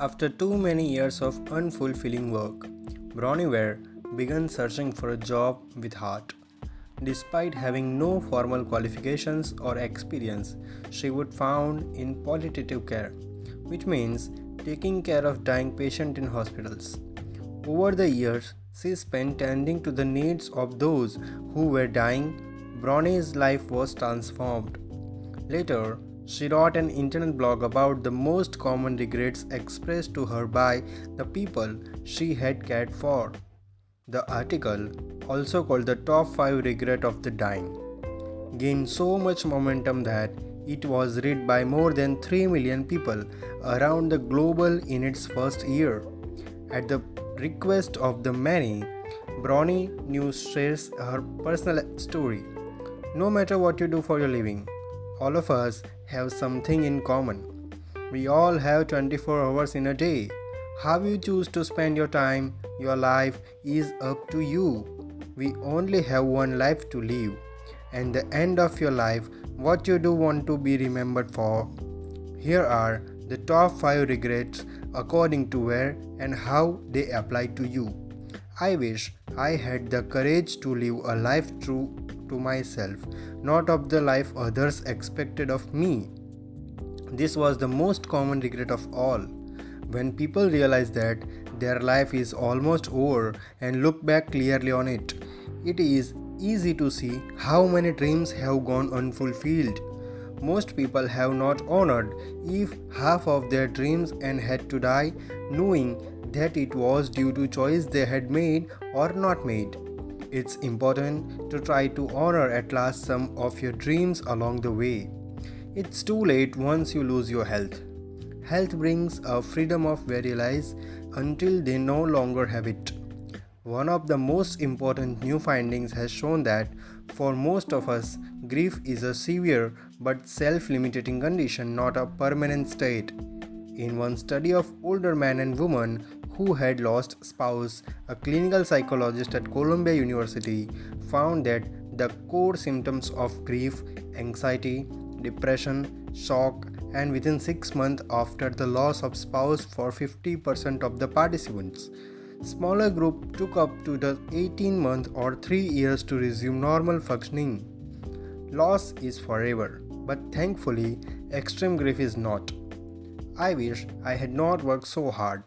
After too many years of unfulfilling work, Bronnie Ware began searching for a job with heart. Despite having no formal qualifications or experience, she would found in palliative care, which means taking care of dying patients in hospitals. Over the years, she spent tending to the needs of those who were dying. Bronnie's life was transformed. Later, she wrote an internet blog about the most common regrets expressed to her by the people she had cared for. The article, also called the Top 5 Regret of the Dying, gained so much momentum that it was read by more than 3 million people around the globe in its first year. At the request of the many, Bronnie News shares her personal story. No matter what you do for your living, all of us have something in common. We all have 24 hours in a day. How you choose to spend your time, your life, is up to you. We only have one life to live. And the end of your life, what you do want to be remembered for. Here are the top 5 regrets according to Ware and how they apply to you. I wish I had the courage to live a life true to myself, not of the life others expected of me. This was the most common regret of all. When people realize that their life is almost over and look back clearly on it, it is easy to see how many dreams have gone unfulfilled. Most people have not honored if half of their dreams and had to die knowing that it was due to choice they had made or not made. It's important to try to honor at last some of your dreams along the way. It's too late once you lose your health. Health brings a freedom of lies until they no longer have it. One of the most important new findings has shown that for most of us, grief is a severe but self limiting condition, not a permanent state. In one study of older men and women who had lost spouse, a clinical psychologist at Columbia University found that the core symptoms of grief, anxiety, depression, shock, and within 6 months after the loss of spouse for 50% of the participants. Smaller group took up to the 18 months or 3 years to resume normal functioning. Loss is forever, but thankfully extreme grief is not. I wish I had not worked so hard.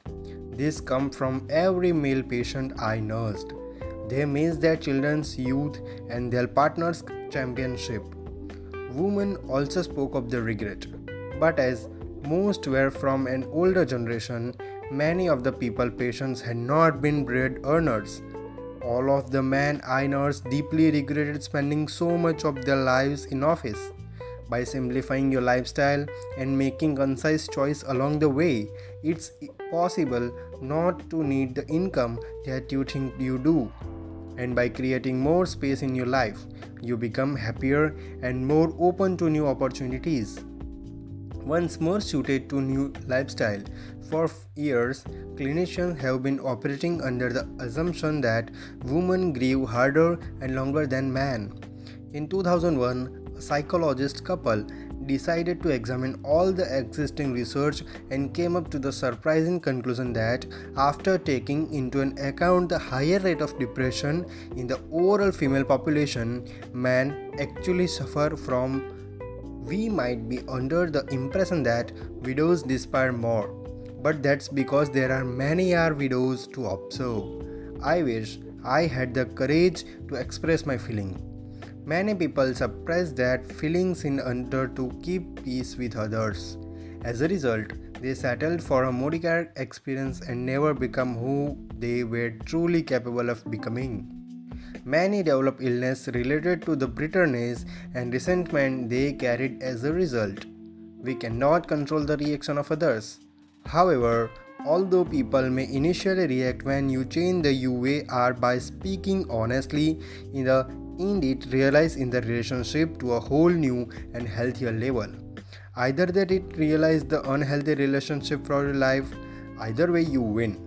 This comes from every male patient I nursed. They miss their children's youth and their partner's championship. Women also spoke of the regret, but as most were from an older generation, many of the people patients had not been bread earners. All of the men I nursed deeply regretted spending so much of their lives in office. By simplifying your lifestyle and making concise choice along the way, it's possible not to need the income that you think you do. And by creating more space in your life, you become happier and more open to new opportunities. Once more suited to new lifestyle. For years, clinicians have been operating under the assumption that women grieve harder and longer than men. In 2001, a psychologist couple decided to examine all the existing research and came up to the surprising conclusion that after taking into an account the higher rate of depression in the overall female population men actually suffer from we might be under the impression that widows despair more. But that's because there are many are widows to observe. I wish i had the courage to express my feeling Many people suppress their feelings in order to keep peace with others. As a result, they settled for a mediocre experience and never become who they were truly capable of becoming. Many develop illness related to the bitterness and resentment they carried as a result. We cannot control the reaction of others. However, although people may initially react when you change the UAR by speaking honestly in the indeed realize in the relationship to a whole new and healthier level. Either that it realize the unhealthy relationship for your life, either way you win.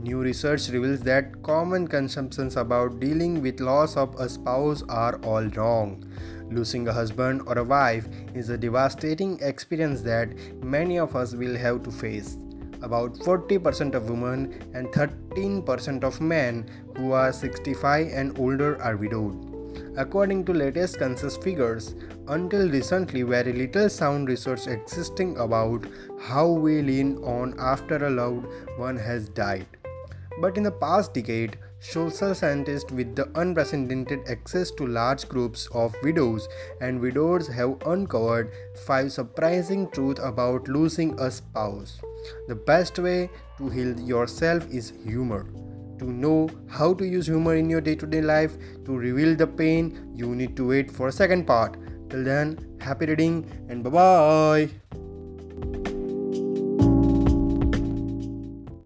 New research reveals that common conceptions about dealing with loss of a spouse are all wrong. Losing a husband or a wife is a devastating experience that many of us will have to face. about 40% of women and 13% of men who are 65 and older are widowed. According to latest census figures, until recently very little sound research existing about how we lean on after a loved one has died. But in the past decade, social scientists with the unprecedented access to large groups of widows and widows have uncovered five surprising truths about losing a spouse. The best way to heal yourself is humor. To know how to use humor in your day to day life to reveal the pain, you need to wait for a second part. Till then, happy reading and bye bye.